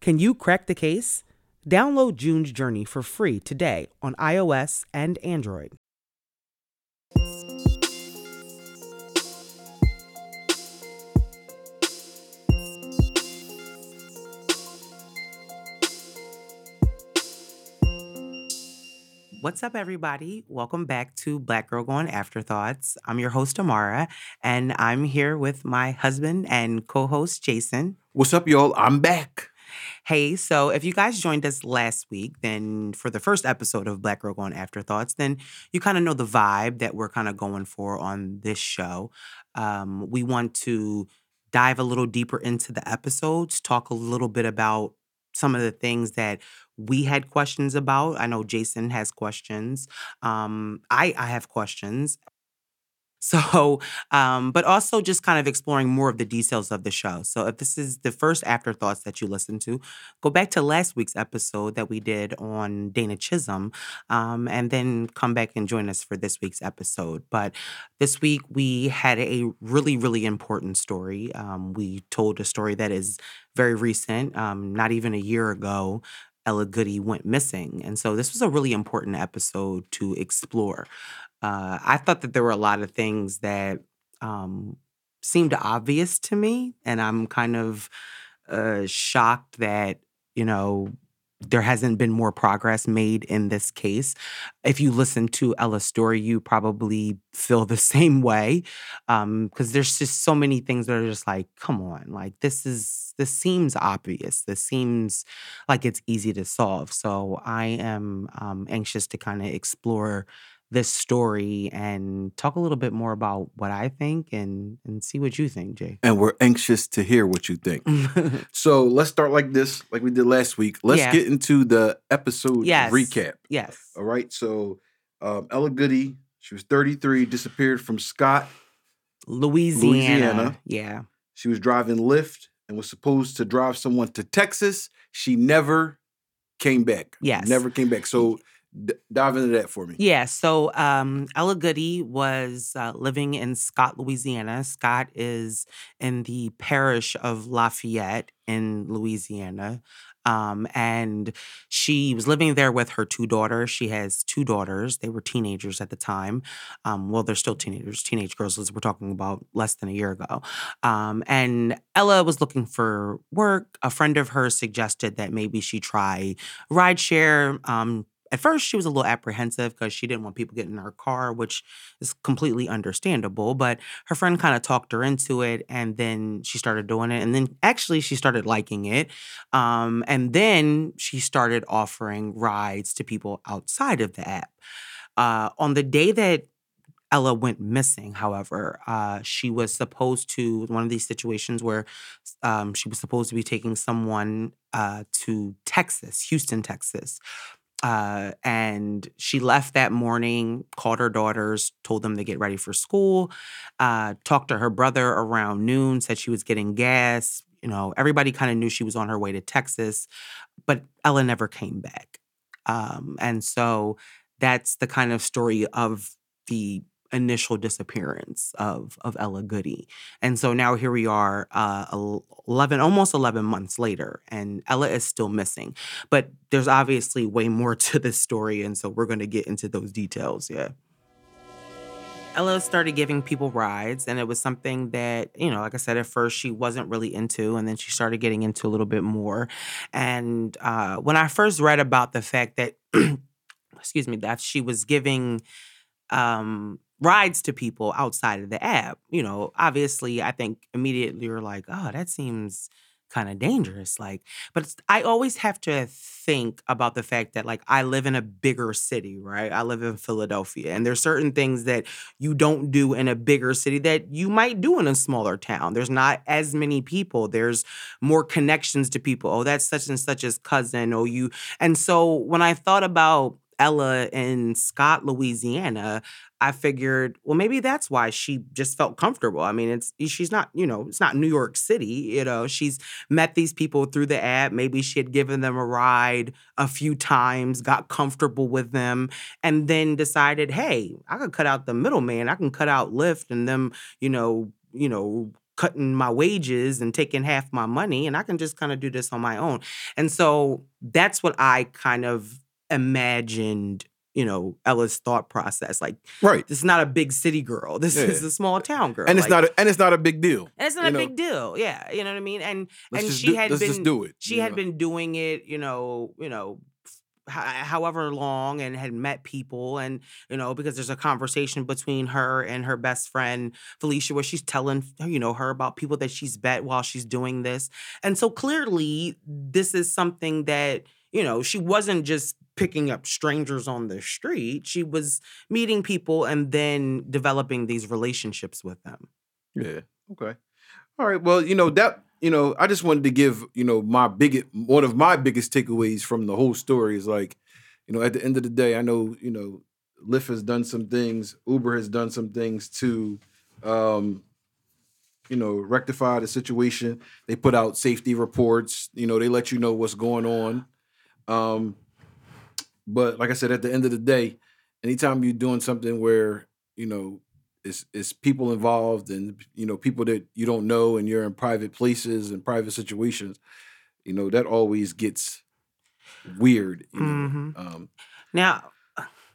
Can you crack the case? Download June's Journey for free today on iOS and Android. What's up, everybody? Welcome back to Black Girl Gone Afterthoughts. I'm your host, Amara, and I'm here with my husband and co host, Jason. What's up, y'all? I'm back. Hey, so if you guys joined us last week, then for the first episode of Black Girl Gone Afterthoughts, then you kind of know the vibe that we're kind of going for on this show. Um, we want to dive a little deeper into the episodes, talk a little bit about some of the things that we had questions about. I know Jason has questions. Um, I I have questions. So, um, but also just kind of exploring more of the details of the show. So, if this is the first afterthoughts that you listen to, go back to last week's episode that we did on Dana Chisholm, um, and then come back and join us for this week's episode. But this week we had a really, really important story. Um, we told a story that is very recent, um, not even a year ago. Ella Goodie went missing. And so this was a really important episode to explore. Uh, I thought that there were a lot of things that um, seemed obvious to me, and I'm kind of uh, shocked that, you know, there hasn't been more progress made in this case. If you listen to Ella's story, you probably feel the same way because um, there's just so many things that are just like, come on, like this is this seems obvious. This seems like it's easy to solve. So I am um, anxious to kind of explore this story and talk a little bit more about what I think and and see what you think, Jay. And we're anxious to hear what you think. so let's start like this, like we did last week. Let's Yeah. get into the episode Yes. recap. yes. All right. So um, Ella Goodie, she was 33, disappeared from Scott. Louisiana. Louisiana. Yeah. She was driving Lyft and was supposed to drive someone to Texas. She never came back. Yes. Never came back. So d- dive into that for me. Yeah, so um, Ella Goodie was uh, living in Scott, Louisiana. Scott is in the parish of Lafayette in Louisiana. Um, and she was living there with her two daughters. She has two daughters. They were teenagers at the time. Um, well, they're still teenagers, teenage girls, as we're talking about less than a year ago. Um, and Ella was looking for work. A friend of hers suggested that maybe she try rideshare. Um, at first, she was a little apprehensive because she didn't want people getting in her car, which is completely understandable. But her friend kind of talked her into it, and then she started doing it. And then actually, she started liking it. Um, and then she started offering rides to people outside of the app. Uh, on the day that Ella went missing, however, uh, she was supposed to, one of these situations where um, she was supposed to be taking someone uh, to Texas, Houston, Texas. Uh, and she left that morning, called her daughters, told them to get ready for school, uh, talked to her brother around noon, said she was getting gas. You know, everybody kind of knew she was on her way to Texas, but Ella never came back. Um, and so that's the kind of story of the initial disappearance of of Ella Goodie. And so now here we are uh 11 almost 11 months later and Ella is still missing. But there's obviously way more to this story and so we're going to get into those details, yeah. Ella started giving people rides, and it was something that, you know, like I said, at first she wasn't really into, and then she started getting into a little bit more. And uh, when I first read about the fact that, excuse me, that she was giving um, rides to people outside of the app. You know, obviously, I think immediately you're like, oh, that seems kind of dangerous. Like, but I always have to think about the fact that, like, I live in a bigger city, right? I live in Philadelphia, and there's certain things that you don't do in a bigger city that you might do in a smaller town. There's not as many people, there's more connections to people. Oh, that's such and such's cousin, Oh, you. And so when I thought about Ella in Scott, Louisiana, I figured, well, maybe that's why she just felt comfortable. I mean, it's she's not, you know, it's not New York City. You know, she's met these people through the app. Maybe she had given them a ride a few times, got comfortable with them, and then decided, hey, I could cut out the middleman. I can cut out Lyft and them, you know, you know, cutting my wages and taking half my money, and I can just kind of do this on my own. And so that's what I kind of imagined you know Ella's thought process. Like, right, this is not a big city girl. This yeah. is a small town girl, and it's like, not a, and it's not a big deal. And it's not a know? big deal. Yeah, you know what I mean. And let's and she do, had been do it. She had know? been doing it. You know, you know. However long, and had met people, and you know, because there's a conversation between her and her best friend Felicia, where she's telling you know her about people that she's met while she's doing this, and so clearly, this is something that you know she wasn't just picking up strangers on the street. She was meeting people and then developing these relationships with them. Yeah. Okay. All right. Well, you know, that, you know, I just wanted to give, you know, my biggest, one of my biggest takeaways from the whole story is like, you know, at the end of the day, I know, you know, Lyft has done some things, Uber has done some things to, um, you know, rectify the situation. They put out safety reports. You know, they let you know what's going on. Um, but like I said, at the end of the day, anytime you're doing something where you know it's it's people involved and you know people that you don't know and you're in private places and private situations, you know that always gets weird. You know? mm-hmm. um, now,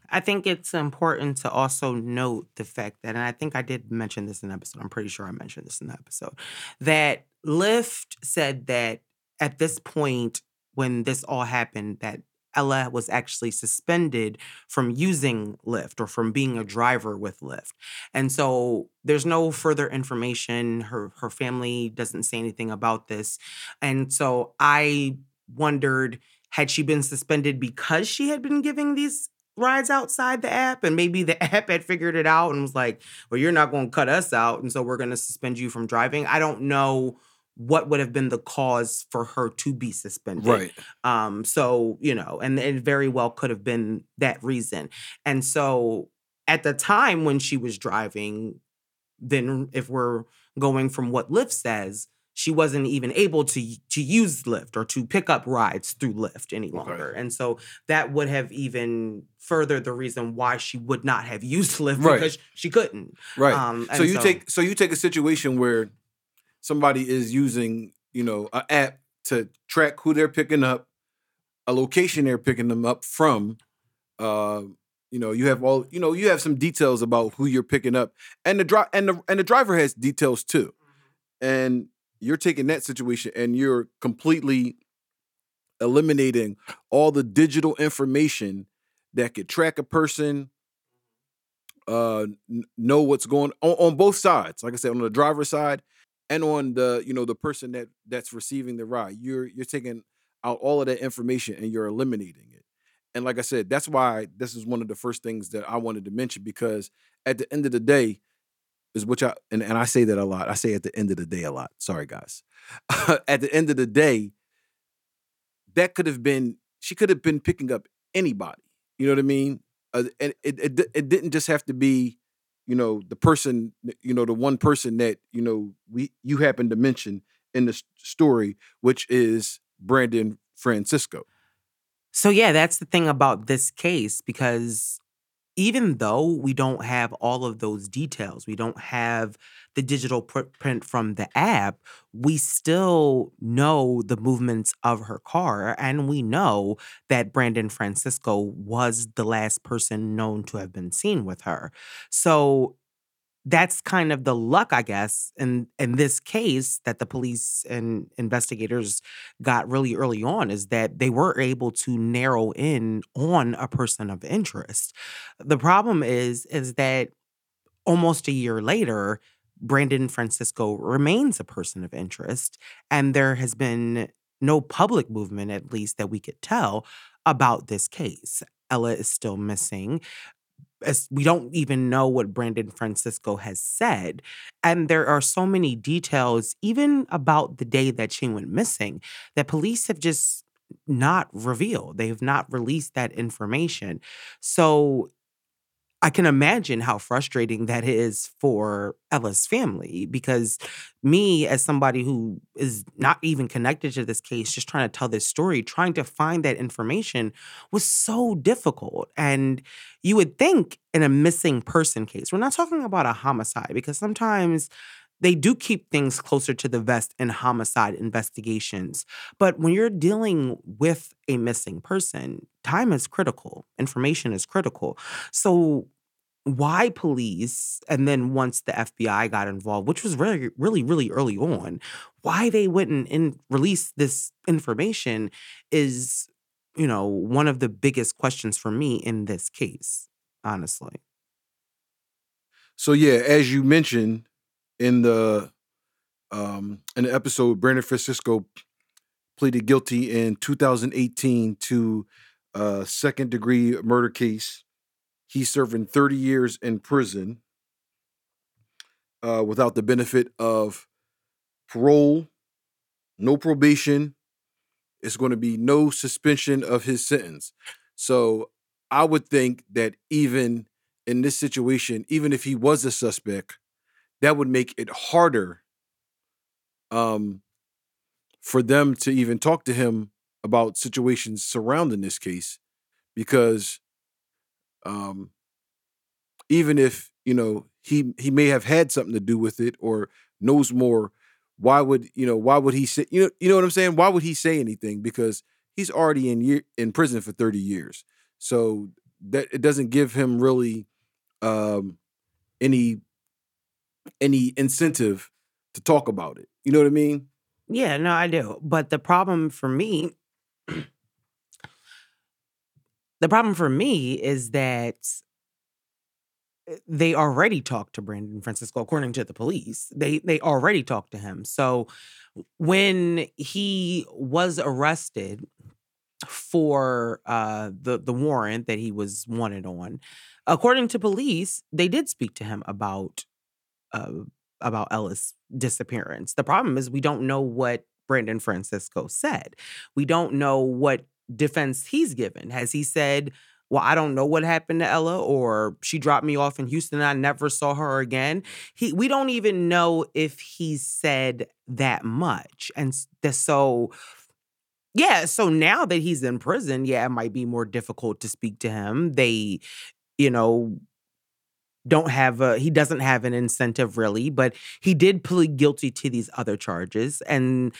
I think it's important to also note the fact that, and I think I did mention this in the episode. I'm pretty sure I mentioned this in the episode that Lyft said that at this point when this all happened that Ella was actually suspended from using Lyft or from being a driver with Lyft. And so there's no further information. Her her family doesn't say anything about this. And so I wondered had she been suspended because she had been giving these rides outside the app and maybe the app had figured it out and was like, "Well, you're not going to cut us out and so we're going to suspend you from driving." I don't know what would have been the cause for her to be suspended. Right. Um, so, you know, and it very well could have been that reason. And so at the time when she was driving, then if we're going from what Lyft says, she wasn't even able to to use Lyft or to pick up rides through Lyft any longer. Okay. And so that would have even furthered the reason why she would not have used Lyft right. because she couldn't. Right. Um, so you so, take so you take a situation where somebody is using, you know, an app to track who they're picking up, a location they're picking them up from. Uh, you know, you have all, you know, you have some details about who you're picking up, and the drive and the and the driver has details too, mm-hmm. and you're taking that situation and you're completely eliminating all the digital information that could track a person, uh, know what's going on on both sides. Like I said, on the driver's side and on the you know the person that that's receiving the ride you're you're taking out all of that information and you're eliminating it. And like i said that's why this is one of the first things that i wanted to mention because at the end of the day is which i and, and i say that a lot i say at the end of the day a lot sorry guys. At the end of the day that could have been she could have been picking up anybody you know what i mean? Uh, and it, it, it didn't just have to be you know the person you know the one person that you know we you happen to mention in the story which is brandon francisco. So yeah that's the thing about this case because even though we don't have all of those details, we don't have the digital print from the app, we still know the movements of her car. And we know that Brandon Francisco was the last person known to have been seen with her. So that's kind of the luck, I guess, in in this case that the police and investigators got really early on is that they were able to narrow in on a person of interest. The problem is is that almost a year later, Brandon Francisco remains a person of interest, and there has been no public movement, at least that we could tell, about this case. Ella is still missing. As we don't even know what Brandon Francisco has said. And there are so many details, even about the day that she went missing, that police have just not revealed. They have not released that information. So I can imagine how frustrating that is for Ella's family because me, as somebody who is not even connected to this case, just trying to tell this story, trying to find that information was so difficult. And you would think in a missing person case, we're not talking about a homicide because sometimes they do keep things closer to the vest in homicide investigations. But when you're dealing with a missing person, time is critical, information is critical. So, why police, and then once the FBI got involved, which was really, really, really early on, why they wouldn't in, release this information is, you know, one of the biggest questions for me in this case, honestly. So yeah, as you mentioned, in the um, in the episode, Brandon Francisco pleaded guilty in 2018 to a second degree murder case. He's serving 30 years in prison uh, without the benefit of parole, no probation. It's going to be no suspension of his sentence. So I would think that even in this situation, even if he was a suspect, that would make it harder um, for them to even talk to him about situations surrounding this case because um, even if you know he he may have had something to do with it or knows more why would you know why would he say you know you know what i'm saying? Why would he say anything? Because he's already in year in prison for 30 years. So that it doesn't give him really um any any incentive to talk about it. You know what I mean? Yeah, no, I do. But the problem for me, the problem for me is that eh, they already talked to Brandon Francisco, according to the police. They they already talked to him. So when he was arrested for uh, the the warrant that he was wanted on, according to police, they did speak to him about uh, about Ella's disappearance. The problem is we don't know what Brandon Francisco said. We don't know what defense he's given. Has he said, well, I don't know what happened to Ella, or she dropped me off in Houston. And I never saw her again. He, we don't even know if he said that much, and so, yeah. So now that he's in prison, yeah, it might be more difficult to speak to him. They, you know, don't have a he doesn't have an incentive really, but he did plead guilty to these other charges and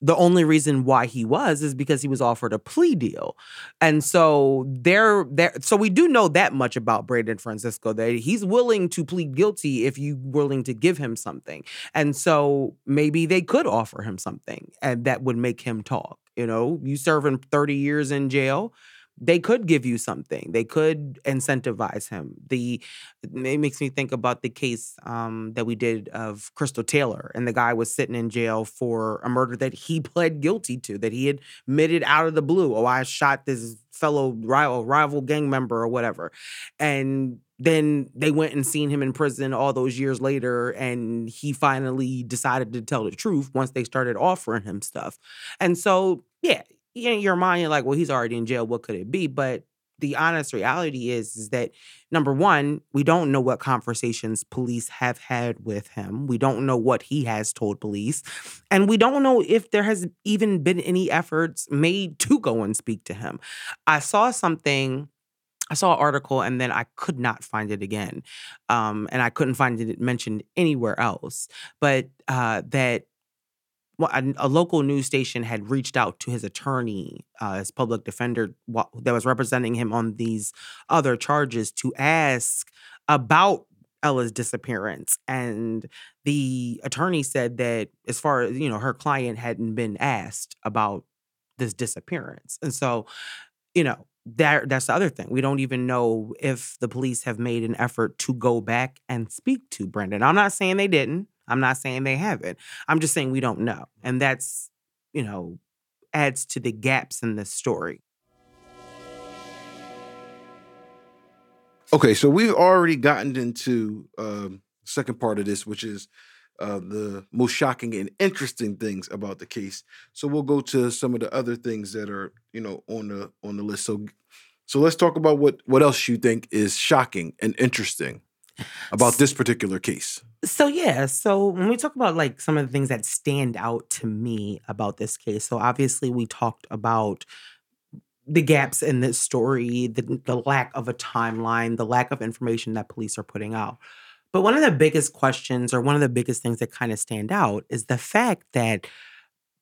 the only reason why he was is because he was offered a plea deal. And so there there so we do know that much about Brandon Francisco that he's willing to plead guilty if you willing to give him something. And so maybe they could offer him something and that would make him talk, you know, you serve him 30 years in jail they could give you something. They could incentivize him. The it makes me think about the case um, that we did of Crystal Taylor, and the guy was sitting in jail for a murder that he pled guilty to, that he had admitted out of the blue. Oh, I shot this fellow rival rival gang member or whatever, and then they went and seen him in prison all those years later and he finally decided to tell the truth once they started offering him stuff and so yeah in your mind, you're like, well, he's already in jail. What could it be? But the honest reality is, is that number one, we don't know what conversations police have had with him. We don't know what he has told police. And we don't know if there has even been any efforts made to go and speak to him. I saw something. I saw an article and then I could not find it again. Um, and I couldn't find it mentioned anywhere else. But uh, that a, a, local news station had reached out to his attorney, uh, his public defender that was representing him on these other charges to ask about Ella's disappearance. And the attorney said that as far as, you know, her client hadn't been asked about this disappearance. And so, you know, that that's the other thing. We don't even know if the police have made an effort to go back and speak to Brendan. I'm not saying they didn't. I'm not saying they haven't. I'm just saying we don't know. And that's, you know, adds to the gaps in the story. Okay, so we've already gotten into um, second part of this, which is uh, the most shocking and interesting things about the case. So we'll go to some of the other things that are, you know, on the on the list. So, so let's talk about what what else you think is shocking and interesting about this particular case. So yeah, so when we talk about like some of the things that stand out to me about this case, so obviously we talked about the gaps in this story, the, the lack of a timeline, the lack of information that police are putting out. But one of the biggest questions, or one of the biggest things that kind of stand out, is the fact that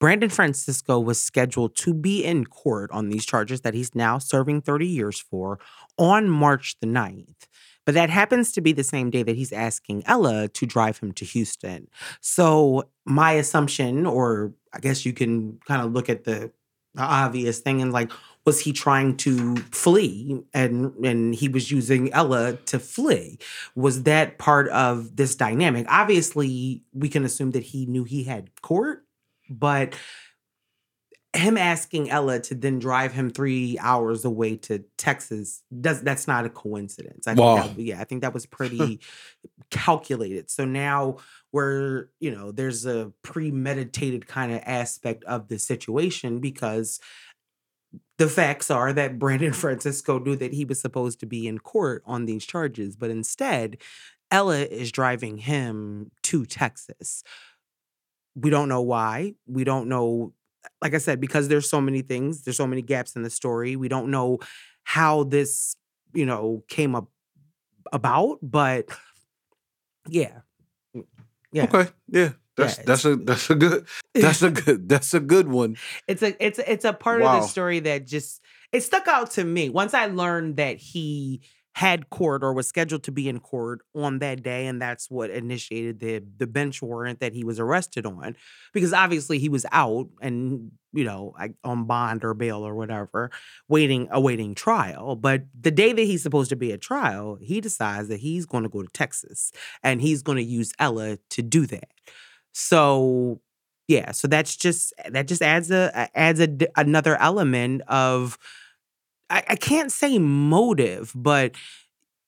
Brandon Francisco was scheduled to be in court on these charges that he's now serving 30 years for on March the 9th. But that happens to be the same day that he's asking Ella to drive him to Houston. So, my assumption, or I guess you can kind of look at the obvious thing and like, was he trying to flee and and he was using Ella to flee? Was that part of this dynamic? Obviously, we can assume that he knew he had court, but him asking Ella to then drive him three hours away to Texas does that's not a coincidence. I wow. think that, yeah, I think that was pretty calculated. So now we're, you know, there's a premeditated kind of aspect of the situation because the facts are that Brandon Francisco knew that he was supposed to be in court on these charges, but instead, Ella is driving him to Texas. We don't know why. We don't know like I said, because there's so many things, there's so many gaps in the story. We don't know how this, you know, came up about, but yeah. Mm, yeah. Okay. Yeah. That's yeah, that's a that's a good that's a good that's a good one. It's a it's it's a part wow. of the story that just it stuck out to me. Once I learned that he had court or was scheduled to be in court on that day and that's what initiated the the bench warrant that he was arrested on because obviously he was out and you know on bond or bail or whatever waiting awaiting trial but the day that he's supposed to be at trial he decides that he's going to go to Texas and he's going to use Ella to do that. So yeah so that's just that just adds a adds a, another element of I, I can't say motive, but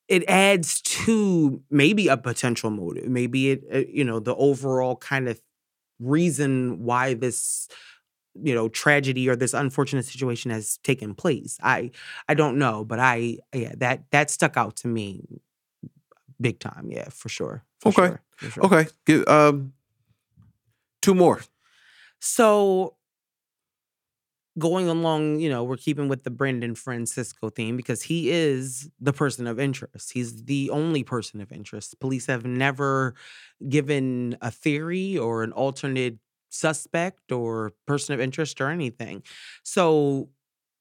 it adds to maybe a potential motive. Maybe it, uh, you know, the overall kind of reason why this you know tragedy or this unfortunate situation has taken place i i don't know but i yeah that that stuck out to me big time yeah for sure for okay sure, for sure. okay um two more so going along, you know, we're keeping with the Brandon Francisco theme because he is the person of interest. He's the only person of interest. Police have never given a theory or an alternate suspect or person of interest or anything. So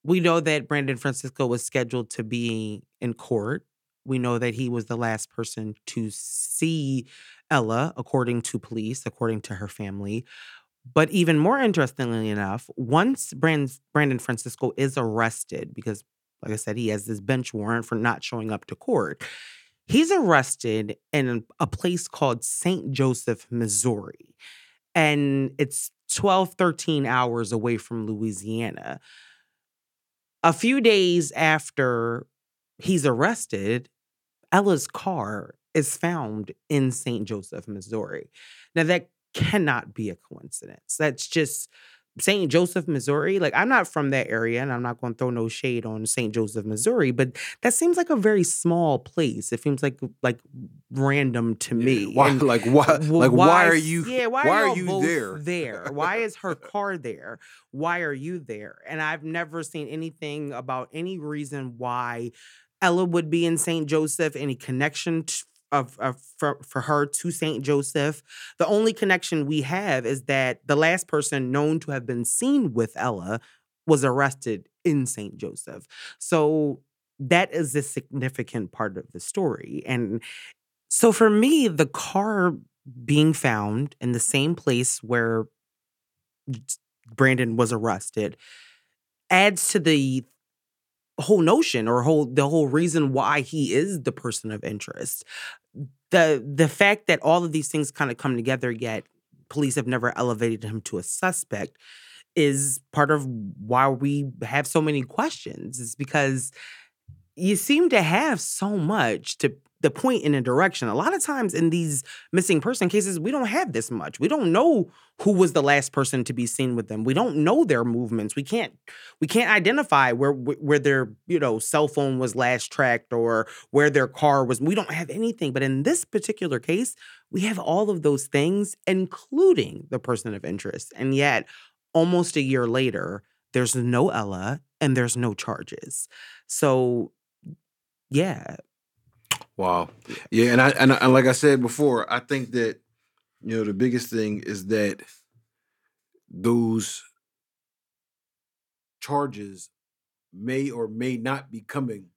we know that Brandon Francisco was scheduled to be in court. We know that he was the last person to see Ella, according to police, according to her family. But even more interestingly enough, once Brandon Francisco is arrested, because like I said, he has this bench warrant for not showing up to court, he's arrested in a place called St. Joseph, Missouri. And it's 12, 13 hours away from Louisiana. A few days after he's arrested, Ella's car is found in St. Joseph, Missouri. Now, that cannot be a coincidence. That's just St. Joseph, Missouri. Like, I'm not from that area and I'm not going to throw no shade on St. Joseph, Missouri, but that seems like a very small place. It seems like like random to me. Why, and like why like why, why are you yeah, why, why are, are you there? there? Why is her car there? Why are you there? And I've never seen anything about any reason why Ella would be in St. Joseph, any connection of, of for, for her to St. Joseph. The only connection we have is that the last person known to have been seen with Ella was arrested in St. Joseph. So that is a significant part of the story. And so for me, the car being found in the same place where Brandon was arrested adds to the whole notion or whole the whole reason why he is the person of interest. The the fact that all of these things kind of come together yet police have never elevated him to a suspect is part of why we have so many questions. Is because you seem to have so much to the point in a direction. A lot of times in these missing person cases, we don't have this much. We don't know who was the last person to be seen with them. We don't know their movements. We can't we can't identify where where their, you know, cell phone was last tracked or where their car was. We don't have anything. But in this particular case, we have all of those things including the person of interest. And yet, almost a year later, there's no Ella and there's no charges. So yeah, Wow. Yeah, and I and, and like I said before, I think that you know the biggest thing is that those charges may or may not be coming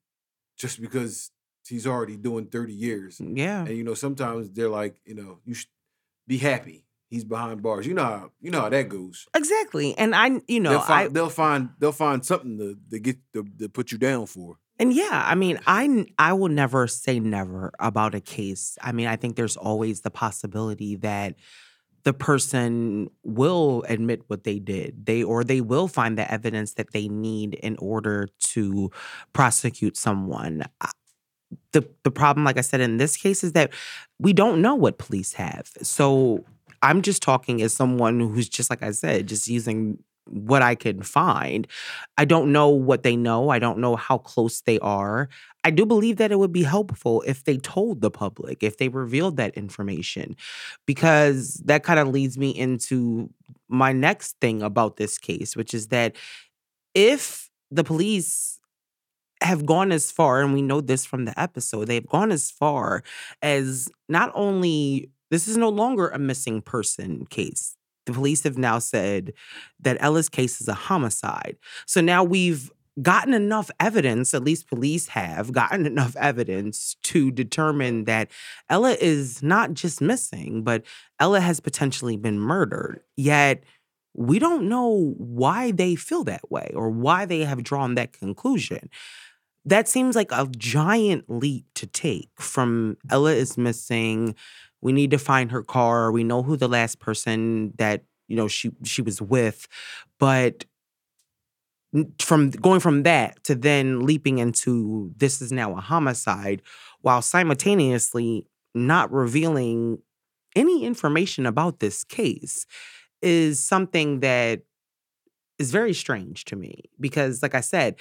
just because he's already doing 30 years. Mm, yeah. And you know, sometimes they're like, you know, you should be happy. He's behind bars. You know how you know how that goes. Exactly. And I, you know, they'll find I, they'll find they'll find something to, to get to, to put you down for. And yeah, I mean, I I will never say never about a case. I mean, I think there's always the possibility that the person will admit what they did. They or they will find the evidence that they need in order to prosecute someone. The the problem like I said in this case is that we don't know what police have. So I'm just talking as someone who's just like I said, just using what I can find. I don't know what they know. I don't know how close they are. I do believe that it would be helpful if they told the public, if they revealed that information, because that kind of leads me into my next thing about this case, which is that if the police have gone as far, and we know this from the episode, they've gone as far as not only this is no longer a missing person case the police have now said that Ella's case is a homicide. So now we've gotten enough evidence, at least police have gotten enough evidence to determine that Ella is not just missing, but Ella has potentially been murdered. Yet we don't know why they feel that way or why they have drawn that conclusion. That seems like a giant leap to take from Ella is missing we need to find her car. We know who the last person that, you know, she she was with. But from going from that to then leaping into this is now a homicide while simultaneously not revealing any information about this case is something that is very strange to me because like I said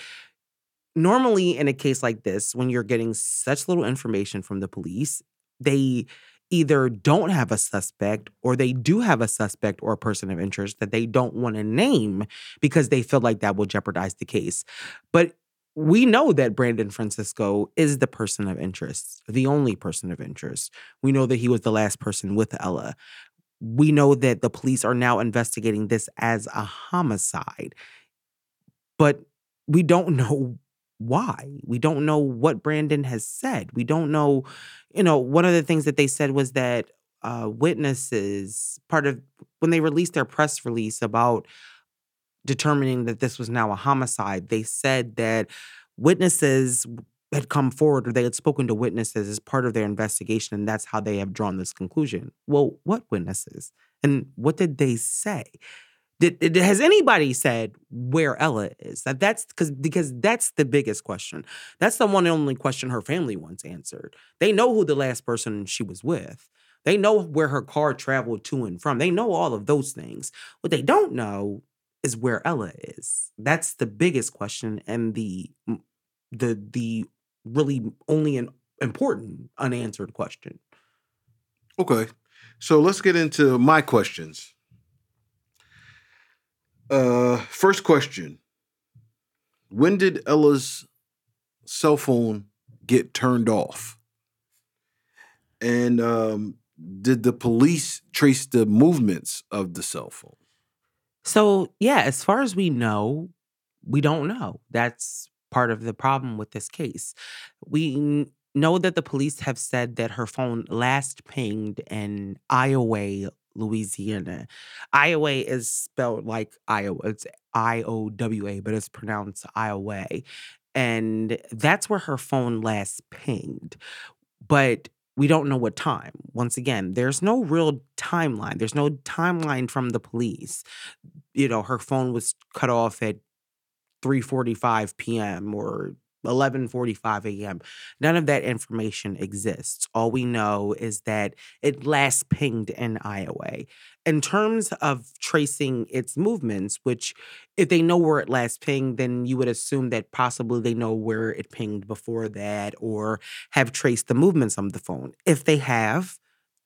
normally in a case like this when you're getting such little information from the police they either don't have a suspect or they do have a suspect or a person of interest that they don't want to name because they feel like that will jeopardize the case. But we know that Brandon Francisco is the person of interest, the only person of interest. We know that he was the last person with Ella. We know that the police are now investigating this as a homicide. But we don't know why. We don't know what Brandon has said. We don't know, you know, one of the things that they said was that uh, witnesses, part of when they released their press release about determining that this was now a homicide, they said that witnesses had come forward or they had spoken to witnesses as part of their investigation, and that's how they have drawn this conclusion. Well, what witnesses? And what did they say? Did, has anybody said where Ella is? That that's because because that's the biggest question. That's the one and only question her family once answered. They know who the last person she was with. They know where her car traveled to and from. They know all of those things. What they don't know is where Ella is. That's the biggest question and the the the really only an important unanswered question. Okay. So let's get into my questions. Uh, first question: When did Ella's cell phone get turned off? And um, did the police trace the movements of the cell phone? So, yeah, as far as we know, we don't know. That's part of the problem with this case. We know that the police have said that her phone last pinged in Iowa, Louisiana. Iowa is spelled like Iowa. It's I O W A, but it's pronounced Iowa. and that's where her phone last pinged. But we don't know what time. Once again, there's no real timeline. There's no timeline from the police. You know, her phone was cut off at 3:45 p.m. or 11:45 a.m. None of that information exists. All we know is that it last pinged in Iowa. In terms of tracing its movements, which if they know where it last pinged, then you would assume that possibly they know where it pinged before that or have traced the movements of the phone. If they have,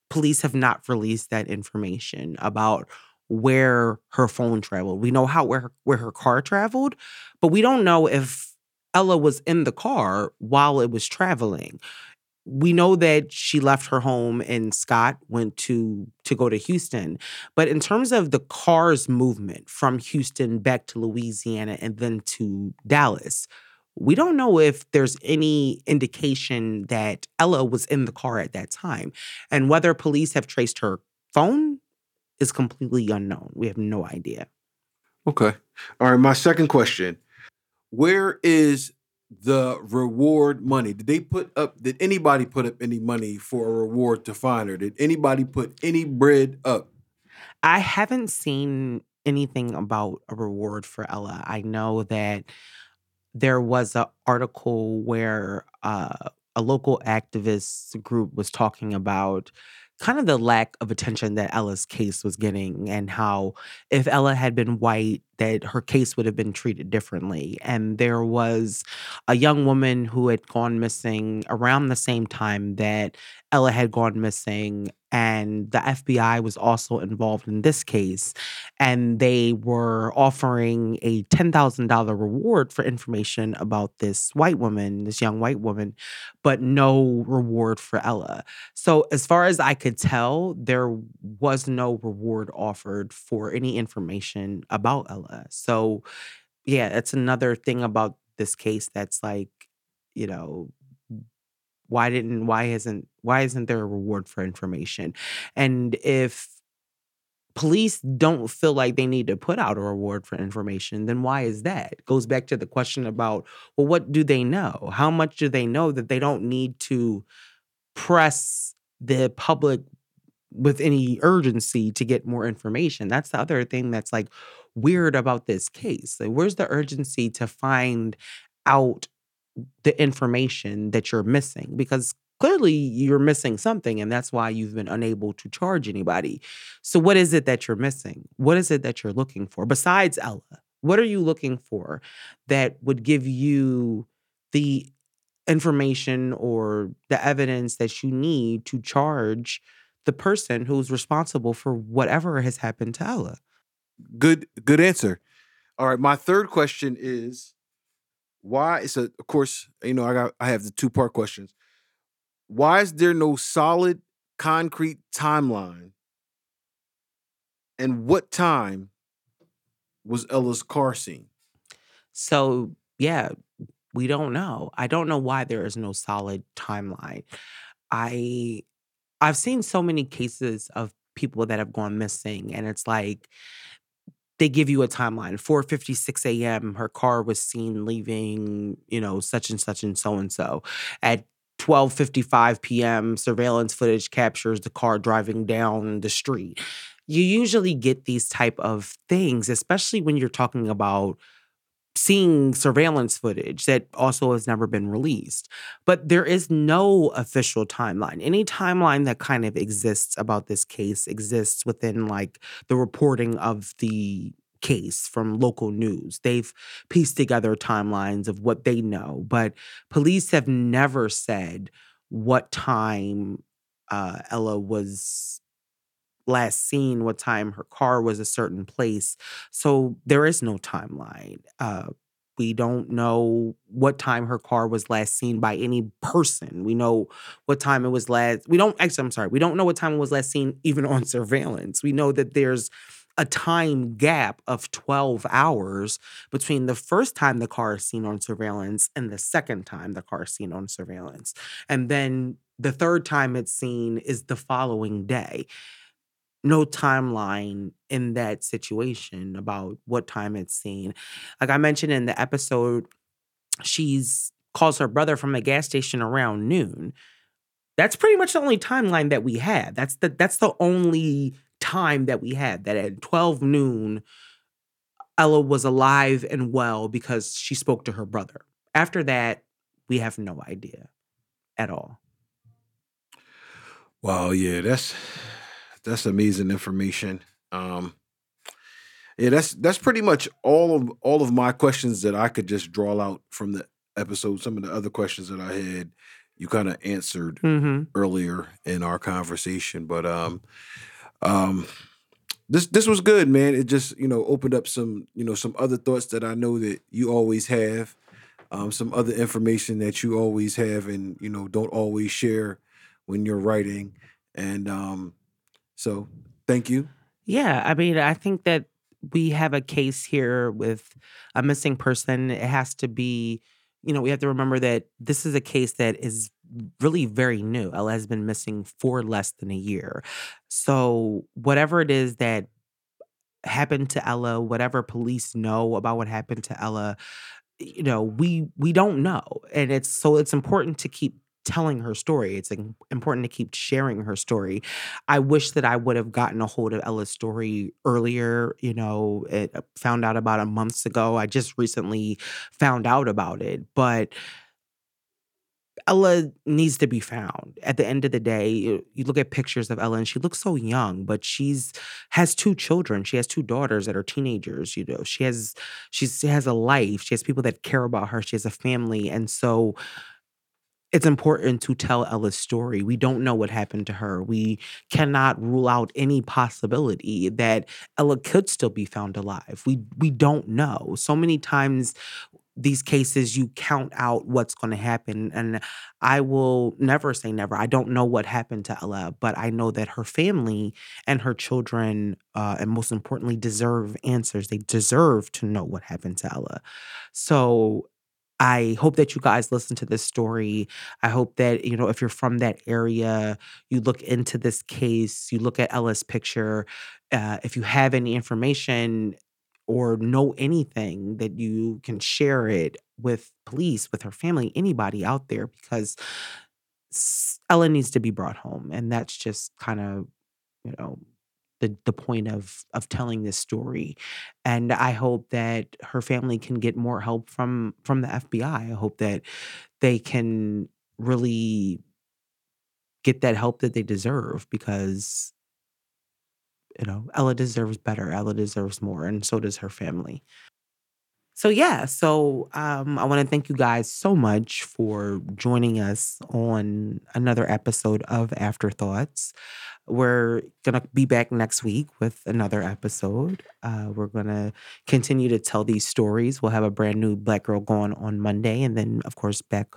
police have not released that information about where her phone traveled. We know how where where her car traveled, but we don't know if Ella was in the car while it was traveling. We know that she left her home and Scott went to to go to Houston. But in terms of the car's movement from Houston back to Louisiana and then to Dallas, we don't know if there's any indication that Ella was in the car at that time. And whether police have traced her phone is completely unknown. We have no idea. Okay. All right. My second question where is the reward money? Did they put up, did anybody put up any money for a reward to find her? Did anybody put any bread up? I haven't seen anything about a reward for Ella. I know that there was an article where uh, a local activist group was talking about kind of the lack of attention that Ella's case was getting and how if Ella had been white that her case would have been treated differently. And there was a young woman who had gone missing around the same time that Ella had gone missing and the FBI was also involved in this case. And they were offering a $10,000 reward for information about this white woman, this young white woman, but no reward for Ella. So, as far as I could tell, there was no reward offered for any information about Ella. So, yeah, that's another thing about this case that's like, you know, why didn't why isn't why isn't there a reward for information? And if police don't feel like they need to put out a reward for information then why is that? It goes back to the question about well what do they know? How much do they know that they don't need to press the public with any urgency to get more information? That's the other thing that's like weird about this case. Like where's the urgency to find out the information that you're missing because clearly you're missing something and that's why you've been unable to charge anybody. So what is it that you're missing? What is it that you're looking for besides Ella? What are you looking for that would give you the information or the evidence that you need to charge the person who's responsible for whatever has happened to Ella? Good good answer. All right, my third question is why it's a of course you know i got i have the two part questions. Why is there no solid concrete timeline? And what time was ella's car seen? So yeah we don't know. I don't know why there is no solid timeline. I i've seen so many cases of people that have gone missing and it's like they give you a timeline 4:56 a.m. her car was seen leaving you know such and such and so and so at 12:55 p.m. surveillance footage captures the car driving down the street you usually get these type of things especially when you're talking about seeing surveillance footage that also has never been released. But there is no official timeline. Any timeline that kind of exists about this case exists within like the reporting of the case from local news. They've pieced together timelines of what they know, but police have never said what time uh, Ella was last seen, what time her car was a certain place. So there is no timeline. Uh, we don't know what time her car was last seen by any person. We know what time it was last. We don't actually, I'm sorry, we don't know what time it was last seen even on surveillance. We know that there's a time gap of 12 hours between the first time the car is seen on surveillance and the second time the car is seen on surveillance. And then the third time it's seen is the following day no timeline in that situation about what time it's seen. Like I mentioned in the episode she's calls her brother from a gas station around noon. That's pretty much the only timeline that we had. That's the that's the only time that we had that at 12 noon Ella was alive and well because she spoke to her brother. After that, we have no idea at all. Wow, yeah, that's that's amazing information. Um yeah, that's that's pretty much all of all of my questions that I could just draw out from the episode. Some of the other questions that I had, you kind of answered Mm-hmm. earlier in our conversation. But um, um, this this was good, man. It just you know opened up some you know some other thoughts that I know that you always have, um, some other information that you always have, and you know don't always share when you're writing. And um, so, thank you. Yeah, I mean, I think that we have a case here with a missing person. It has to be, you know, we have to remember that this is a case that is really very new. Ella has been missing for less than a year. So, whatever it is that happened to Ella, whatever police know about what happened to Ella, you know, we we don't know. And it's so it's important to keep telling her story. It's important to keep sharing her story. I wish that I would have gotten a hold of Ella's story earlier. You know, it uh, found out about it months ago. I just recently found out about it, but Ella needs to be found. At the end of the day, you, you look at pictures of Ella and she looks so young, but she's has two children. She has two daughters that are teenagers, you know. She has she's she has a life. She has people that care about her. She has a family. And so it's important to tell Ella's story. We don't know what happened to her. We cannot rule out any possibility that Ella could still be found alive. We we don't know. So many times these cases you count out what's going to happen and I will never say never. I don't know what happened to Ella, but I know that her family and her children uh, and most importantly deserve answers. They deserve to know what happened to Ella. So I hope that you guys listen to this story. I hope that, you know, if you're from that area, you look into this case, you look at Ella's picture. Uh, if you have any information or know anything, that you can share it with police, with her family, anybody out there, because Ella needs to be brought home. And that's just kind of, you know, the the point of of telling this story and i hope that her family can get more help from from the fbi i hope that they can really get that help that they deserve because you know ella deserves better ella deserves more and so does her family so yeah, so um, I want to thank you guys so much for joining us on another episode of Afterthoughts. We're gonna be back next week with another episode. Uh, we're gonna continue to tell these stories. We'll have a brand new Black Girl Gone on Monday, and then of course back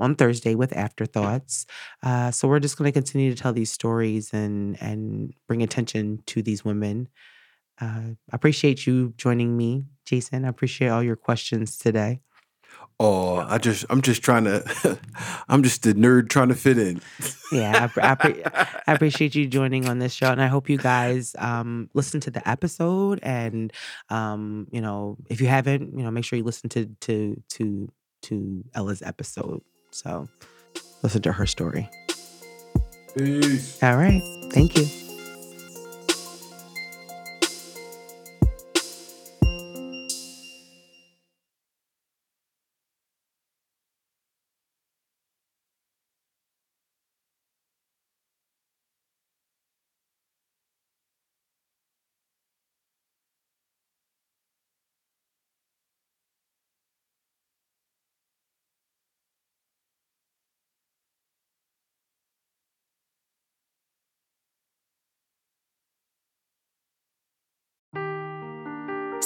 on Thursday with Afterthoughts. Uh, so we're just gonna continue to tell these stories and and bring attention to these women I appreciate you joining me, Jason. I appreciate all your questions today. Oh, I just I'm just trying to I'm just the nerd trying to fit in. Yeah, I, I, I appreciate you joining on this show, and I hope you guys um, listen to the episode. And um, you know, if you haven't, you know, make sure you listen to to to to Ella's episode. So listen to her story. Peace. All right, thank you.